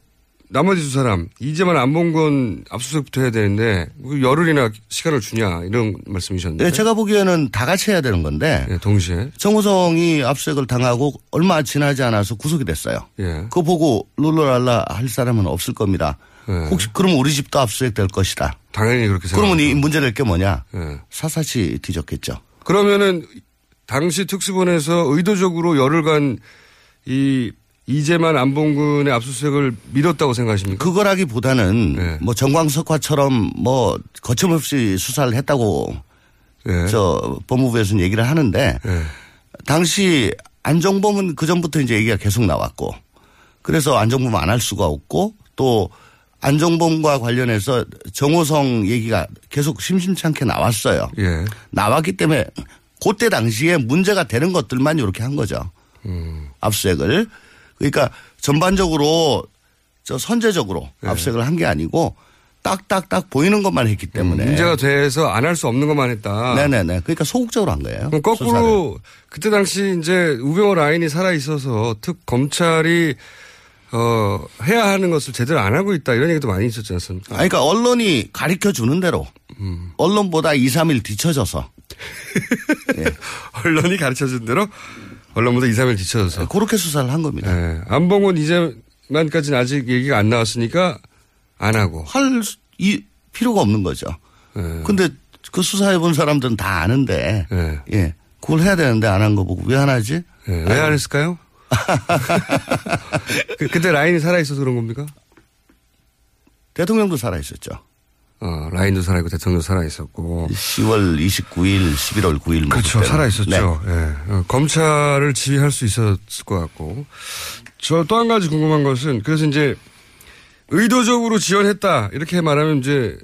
나머지 두 사람 이제만 안봉건 압수수색부터 해야 되는데 그 열흘이나 시간을 주냐 이런 말씀이셨는데. 네, 제가 보기에는 다 같이 해야 되는 건데 예, 동시에. 정호성이 압수수색을 당하고 얼마 지나지 않아서 구속이 됐어요. 예. 그거 보고 룰루랄라 할 사람은 없을 겁니다. 예. 혹시 그러면 우리 집도 압수수색 될 것이다. 당연히 그렇게 생각. 그러면 이 문제 될 게 뭐냐? 예. 사사치 뒤졌겠죠. 그러면은 당시 특수본에서 의도적으로 열흘간 이 이재만 안봉근의 압수수색을 미뤘다고 생각하십니까? 그거라기보다는 네. 뭐 정광석화처럼 뭐 거침없이 수사를 했다고 예. 저 법무부에서는 얘기를 하는데 예. 당시 안정범은 그 전부터 이제 얘기가 계속 나왔고 그래서 안정범 안 할 수가 없고 또 안정범과 관련해서 정호성 얘기가 계속 심심찮게 나왔어요. 예. 나왔기 때문에 그때 당시에 문제가 되는 것들만 이렇게 한 거죠. 음. 압수색을. 그러니까 전반적으로 저 선제적으로 예. 압수색을 한 게 아니고 딱딱딱 보이는 것만 했기 때문에. 음, 문제가 돼서 안 할 수 없는 것만 했다. 네네네. 그러니까 소극적으로 한 거예요. 거꾸로 수사를. 그때 당시 이제 우병호 라인이 살아 있어서 특 검찰이 어 해야 하는 것을 제대로 안 하고 있다 이런 얘기도 많이 있었지 않습니까? 아니, 그러니까 언론이 가르쳐 주는 대로 음. 언론보다 2, 3일 뒤쳐져서 언론이 가르쳐 준 대로 언론보다 2, 3일 뒤쳐져서 그렇게 수사를 한 겁니다. 예. 안봉은 이제만까지는 아직 얘기가 안 나왔으니까 안 하고 할 이 필요가 없는 거죠. 예. 근데 그 수사해 본 사람들은 다 아는데 예. 그걸 해야 되는데 안 한 거 보고 왜 안 하지? 예. 왜안 했을까요? 그, 그때 라인이 살아 있어서 그런 겁니까? 대통령도 살아 있었죠. 어, 라인도 살아 있고 대통령도 살아 있었고 10월 29일, 11월 9일 뭐 그렇죠. 그때는. 살아 있었죠. 네. 예. 어, 검찰을 지휘할 수 있었을 것 같고. 저 또 한 가지 궁금한 것은 그래서 이제 의도적으로 지원했다 이렇게 말하면 이제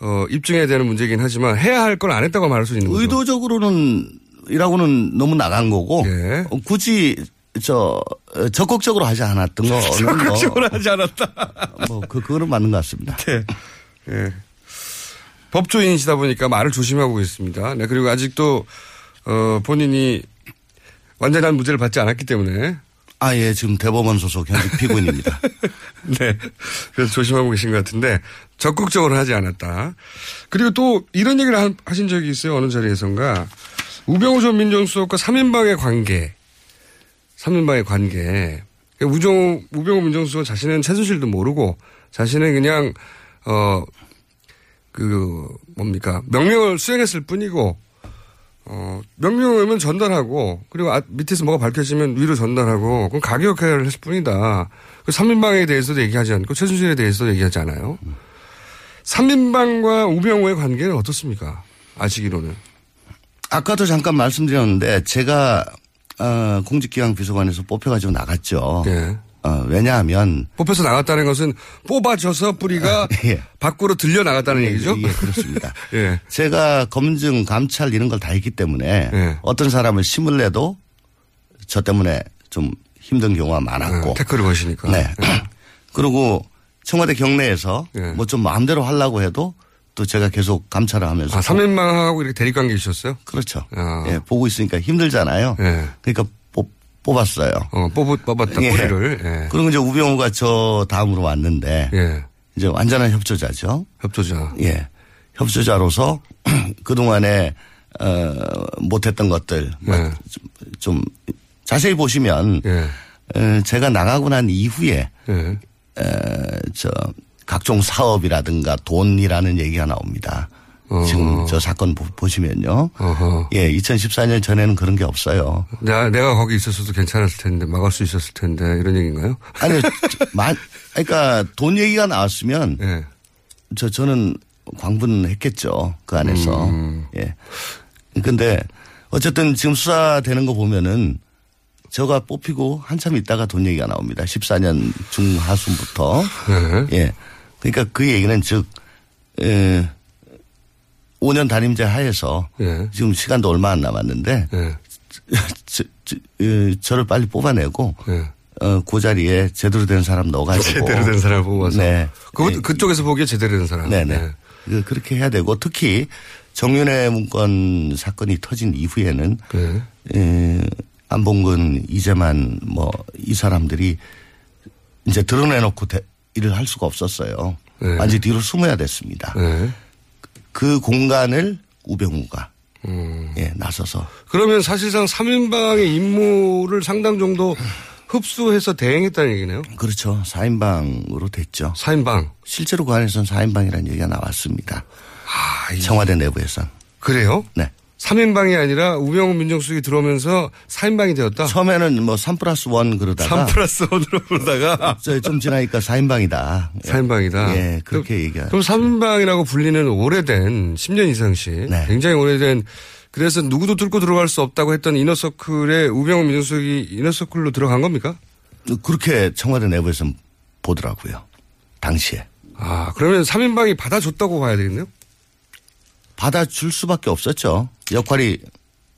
어, 입증해야 되는 문제이긴 하지만 해야 할 걸 안 했다고 말할 수 있는 거죠. 의도적으로는 이라고는 너무 나간 거고 예. 어, 굳이 저 어, 적극적으로 하지 않았던 거는 적극적으로 하지 않았다. 뭐 그, 그거는 맞는 것 같습니다. 네. 예. 법조인이시다 보니까 말을 조심하고 있습니다. 네, 그리고 아직도, 어, 본인이 완전한 무죄를 받지 않았기 때문에. 아, 예, 지금 대법원 소속 현직 피고인입니다. 네. 그래서 조심하고 계신 것 같은데 적극적으로 하지 않았다. 그리고 또 이런 얘기를 하- 하신 적이 있어요. 어느 자리에선가. 우병우 전 민정수석과 3인방의 관계. 3인방의 관계. 우정, 우병우 민정수석 자신은 최순실도 모르고 자신은 그냥, 어, 그, 뭡니까. 명령을 수행했을 뿐이고, 어, 명령을 전달하고, 그리고 아- 밑에서 뭐가 밝혀지면 위로 전달하고, 그럼 가격 역할을 했을 뿐이다. 그 3인방에 대해서도 얘기하지 않고, 최순실에 대해서도 얘기하지 않아요. 3인방과 우병우의 관계는 어떻습니까? 아시기로는. 아까도 잠깐 말씀드렸는데 제가 어, 공직기강 비서관에서 뽑혀가지고 나갔죠. 예. 어, 왜냐하면 뽑혀서 나갔다는 것은 뽑아져서 뿌리가 예. 밖으로 들려 나갔다는 얘기죠? 예, 그렇습니다. 예. 제가 검증, 감찰 이런 걸 다 했기 때문에 예. 어떤 사람을 심을 내도 저 때문에 좀 힘든 경우가 많았고. 어, 태클을 거시니까. 네. 그리고 청와대 경내에서 예. 뭐좀 마음대로 하려고 해도 또 제가 계속 감찰을 하면서. 아, 3인방하고 이렇게 대립관계 있었어요? 그렇죠. 아. 예, 보고 있으니까 힘들잖아요. 예. 그러니까 뽑, 뽑았어요. 어, 뽑, 뽑았다, 예. 뿌리를. 예. 그리고 이제 우병우가 저 다음으로 왔는데. 예. 이제 완전한 협조자죠. 협조자. 예. 협조자로서 그동안에, 어, 못했던 것들. 뭐 예. 좀, 좀 자세히 보시면. 예. 어, 제가 나가고 난 이후에. 예. 어, 저, 각종 사업이라든가 돈이라는 얘기가 나옵니다. 어. 지금 저 사건 보, 보시면요. 어허. 예, 2014년 전에는 그런 게 없어요. 내가, 내가 거기 있었어도 괜찮았을 텐데, 막을 수 있었을 텐데, 이런 얘기인가요? 아니, 만, 그러니까 돈 얘기가 나왔으면 예. 저 저는 광분했겠죠 그 안에서. 음. 예. 근데 어쨌든 지금 수사되는 거 보면은 저가 뽑히고 한참 있다가 돈 얘기가 나옵니다. 14년 중하순부터. 예. 예. 그러니까 그 얘기는 즉, 에, 5년 단임제 하에서 예. 지금 시간도 얼마 안 남았는데 예. 저, 저, 에, 저를 빨리 뽑아내고 예. 어, 그 자리에 제대로 된 사람 넣어가지고 제대로 된 사람 뽑아서. 네. 그, 그쪽에서 보기에 제대로 된 사람. 네네. 예. 그- 그렇게 해야 되고 특히 정윤회 문건 사건이 터진 이후에는 예. 에, 안봉근, 이재만 뭐 이 사람들이 이제 드러내놓고 대- 일을 할 수가 없었어요. 네. 완전 뒤로 숨어야 됐습니다. 예. 그 공간을 우병우가 음. 예, 나서서 그러면 사실상 3인방의 임무를 상당 정도 흡수해서 대행했다는 얘기네요. 그렇죠. 4인방으로 됐죠. 4인방. 실제로 그 안에서는 4인방이라는 얘기가 나왔습니다. 청와대 내부에선. 그래요? 네. 3인방이 아니라 우병우 민정수석이 들어오면서 4인방이 되었다? 처음에는 뭐 3 플러스 1 그러다가 3 플러스 1으로 그러다가 저좀 지나니까 4인방이다. 4인방이다. 예, 그렇게 얘기하. 그럼 3인방이라고 불리는 오래된 10년 이상씩 네. 굉장히 오래된 그래서 누구도 뚫고 들어갈 수 없다고 했던 이너서클에 우병우 민정수석이 이너서클로 들어간 겁니까? 그렇게 청와대 내부에서 보더라고요. 당시에. 아, 그러면 3인방이 받아줬다고 봐야 되겠네요? 받아줄 수밖에 없었죠. 역할이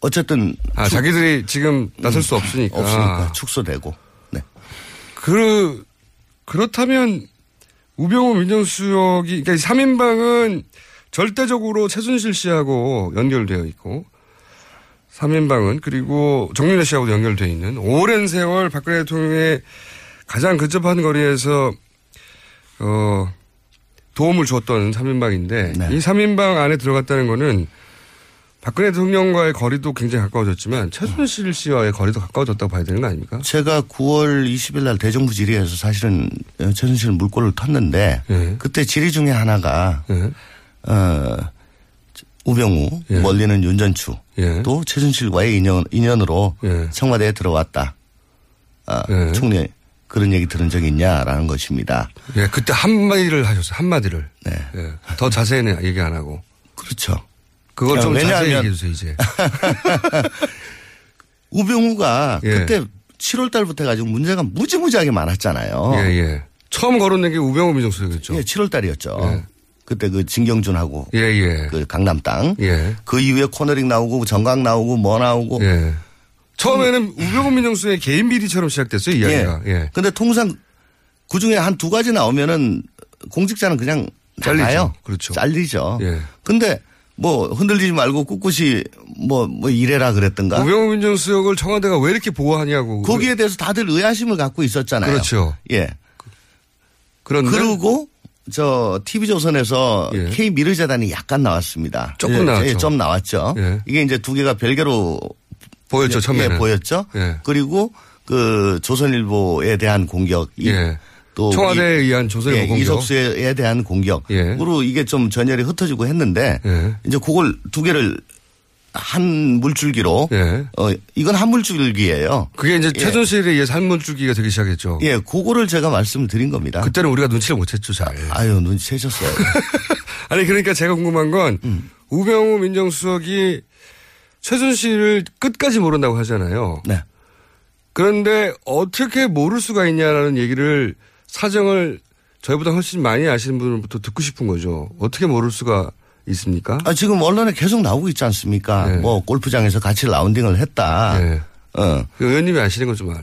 어쨌든. 아, 축, 자기들이 지금 나설 수 없으니까. 없으니까 축소되고. 네. 그, 그렇다면 우병우 민정수석이, 그러니까 3인방은 절대적으로 최순실 씨하고 연결되어 있고 3인방은 그리고 정윤혜 씨하고도 연결되어 있는 오랜 세월 박근혜 대통령의 가장 근접한 거리에서 어, 도움을 줬던 3인방인데 네. 이 3인방 안에 들어갔다는 거는 박근혜 대통령과의 거리도 굉장히 가까워졌지만 최순실 씨와의 거리도 가까워졌다고 봐야 되는 거 아닙니까? 제가 9월 20일 날 대정부 질의에서 사실은 최순실 물꼬를 텄는데 네. 그때 질의 중에 하나가 네. 어, 우병우, 예. 멀리는 윤전추, 예. 또 최순실과의 인연, 인연으로 예. 청와대에 들어왔다. 아, 예. 총리 그런 얘기 들은 적 있냐라는 것입니다. 예, 그때 한마디를 하셨어요. 한마디를. 네. 예. 더 자세히는 얘기 안 하고. 그렇죠. 그걸 좀 왜냐하면 자세히 얘기해 주세요, 이제. 우병우가 예. 그때 7월 달부터 해가지고 문제가 무지무지하게 많았잖아요. 예, 예. 처음 거론된 게 우병우 민정수석이었죠. 예, 7월 달이었죠. 예. 그때 그 진경준하고 예, 예. 그 강남 땅. 예. 그 이후에 코너링 나오고 정강 나오고 뭐 나오고. 예. 처음에는 우병우 민정수의 개인 비리처럼 시작됐어요 이야기가. 예. 예. 근데 통상 그 중에 한 두 가지 나오면은 공직자는 그냥 잘리죠. 그렇죠. 잘리죠. 예. 근데 뭐 흔들리지 말고 꿋꿋이 뭐, 뭐 이래라 그랬던가. 우병우 민정수석을 청와대가 왜 이렇게 보호하냐고. 거기에 대해서 다들 의아심을 갖고 있었잖아요. 그렇죠. 예. 그런데. 그리고 저 TV조선에서 예. K 미르재단이 약간 나왔습니다. 조금 예, 나왔죠. 예, 좀 나왔죠. 예. 이게 이제 두 개가 별개로 보였죠, 처음에 예, 보였죠. 예. 그리고 그 조선일보에 대한 공격 또 청와대에 의한 조선일보 공격 이석수에 대한 공격으로 이게 좀 전열이 흩어지고 했는데 이제 그걸 두 개를 한 물줄기로 예. 어 이건 한 물줄기예요. 그게 이제 예. 최순실에 의해서 한 물줄기가 되기 시작했죠. 예, 그거를 제가 말씀을 드린 겁니다. 그때는 우리가 눈치를 못 챘죠, 잘. 아유, 눈치채셨어요. 아니 그러니까 제가 궁금한 건 음. 우병우 민정수석이 최순실을 끝까지 모른다고 하잖아요. 네. 그런데 어떻게 모를 수가 있냐라는 얘기를 사정을 저희보다 훨씬 많이 아시는 분부터 듣고 싶은 거죠. 어떻게 모를 수가 있습니까? 아, 지금 언론에 계속 나오고 있지 않습니까? 네. 뭐 골프장에서 같이 라운딩을 했다. 네. 어. 그 의원님이 아시는 거 좀 알아.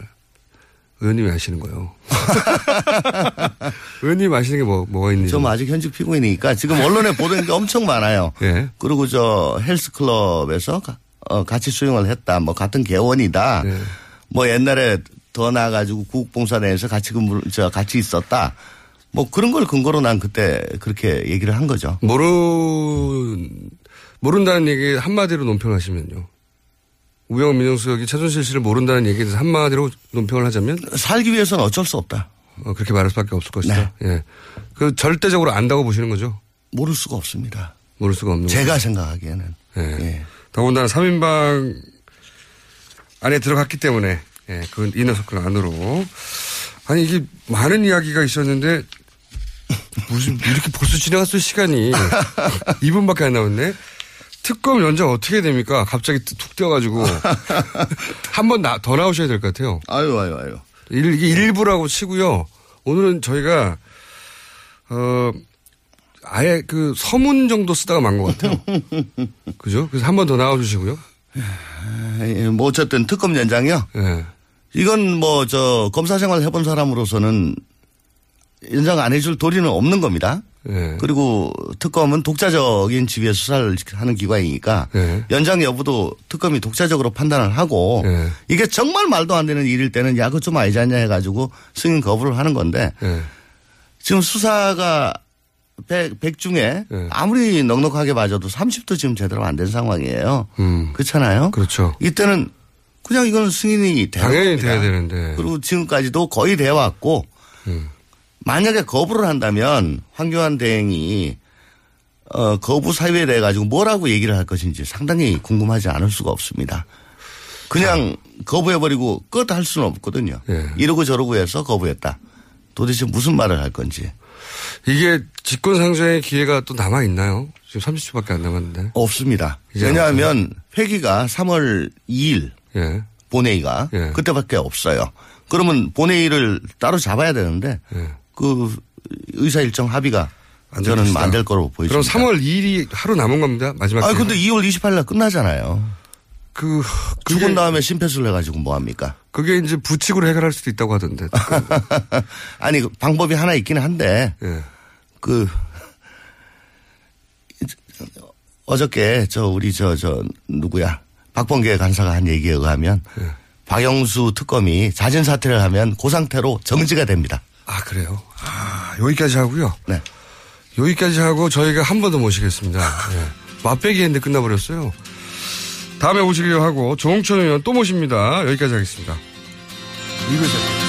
의원님이 아시는 거요. 의원님 아시는 게 뭐, 뭐가 있는지. 좀 아직 현직 피고인이니까 지금 언론에 보도된 게 엄청 많아요. 네. 그리고 저 헬스클럽에서 어, 같이 수영을 했다. 뭐 같은 개원이다. 네. 뭐 옛날에 더 나아가지고 국봉사대에서 같이 근무, 저 같이 있었다. 뭐 그런 걸 근거로 난 그때 그렇게 얘기를 한 거죠. 모르, 모른다는 얘기 한마디로 논평하시면요. 우영 민정수석이 최순실 씨를 모른다는 얘기에 대해서 한마디로 논평을 하자면? 살기 위해서는 어쩔 수 없다. 어, 그렇게 말할 수밖에 없을 것이다. 네. 예. 그 절대적으로 안다고 보시는 거죠? 모를 수가 없습니다. 모를 수가 없는 제가 거죠? 생각하기에는. 예. 예. 더군다나 3인방 안에 들어갔기 때문에 예, 그건 이너서클 안으로. 아니 이게 많은 이야기가 있었는데 무슨 이렇게 벌써 지나갔어요 시간이 2분밖에 안 남았네. 특검 연장 어떻게 됩니까? 갑자기 툭 뛰어가지고 한 번 더 나오셔야 될 것 같아요. 아유 아유 아유. 이게 일부라고 치고요. 오늘은 저희가 어 아예 그 서문 정도 쓰다가 만 것 같아요. 그죠? 그래서 한 번 더 나와주시고요. 뭐 어쨌든 특검 연장이요. 네. 이건 뭐 저 검사 생활 해본 사람으로서는 연장 안 해줄 도리는 없는 겁니다. 네. 그리고 특검은 독자적인 지위에 수사를 하는 기관이니까 네. 연장 여부도 특검이 독자적으로 판단을 하고 네. 이게 정말 말도 안 되는 일일 때는 야 그거 좀 아니지 않냐 해가지고 승인 거부를 하는 건데 지금 수사가 100, 100 중에 아무리 넉넉하게 봐줘도 30도 지금 제대로 안 된 상황이에요. 음. 그렇잖아요. 그렇죠. 이때는 그냥 이거는 승인이 당연히 돼야 되는데 그리고 지금까지도 거의 돼 왔고 음. 만약에 거부를 한다면 황교안 대행이 어, 거부 사유에 대해 가지고 뭐라고 얘기를 할 것인지 상당히 궁금하지 않을 수가 없습니다. 그냥 아. 거부해버리고 끝 할 수는 없거든요. 네. 이러고 저러고 해서 거부했다. 도대체 무슨 말을 할 건지. 이게 직권상정의 기회가 또 남아 있나요? 지금 30초밖에 안 남았는데. 없습니다. 왜냐하면 회기가 3월 2일 예. 본회의가 예. 그때밖에 없어요. 그러면 본회의를 따로 잡아야 되는데 예. 그 의사 일정 합의가 안 저는. 안 될 거로 그럼 보입니다. 3월 2일이 하루 남은 겁니다. 마지막. 아. 근데 2월 28일 날 끝나잖아요. 그 죽은 다음에 심폐소를 해가지고 뭐 합니까? 그게 이제 부칙으로 해결할 수도 있다고 하던데. 아니 그 방법이 하나 있기는 한데 예. 그 어저께 저 우리 저저 누구야 박범계 간사가 한 얘기에 의하면 예. 박영수 특검이 자진 사퇴를 하면 그 상태로 정지가 됩니다. 아 그래요? 아 여기까지 하고요. 네. 여기까지 하고 저희가 한 번 더 모시겠습니다. 예. 맛배기 했는데 끝나버렸어요. 다음에 오시기로 하고 조홍천 의원 또 모십니다. 여기까지 하겠습니다. 이거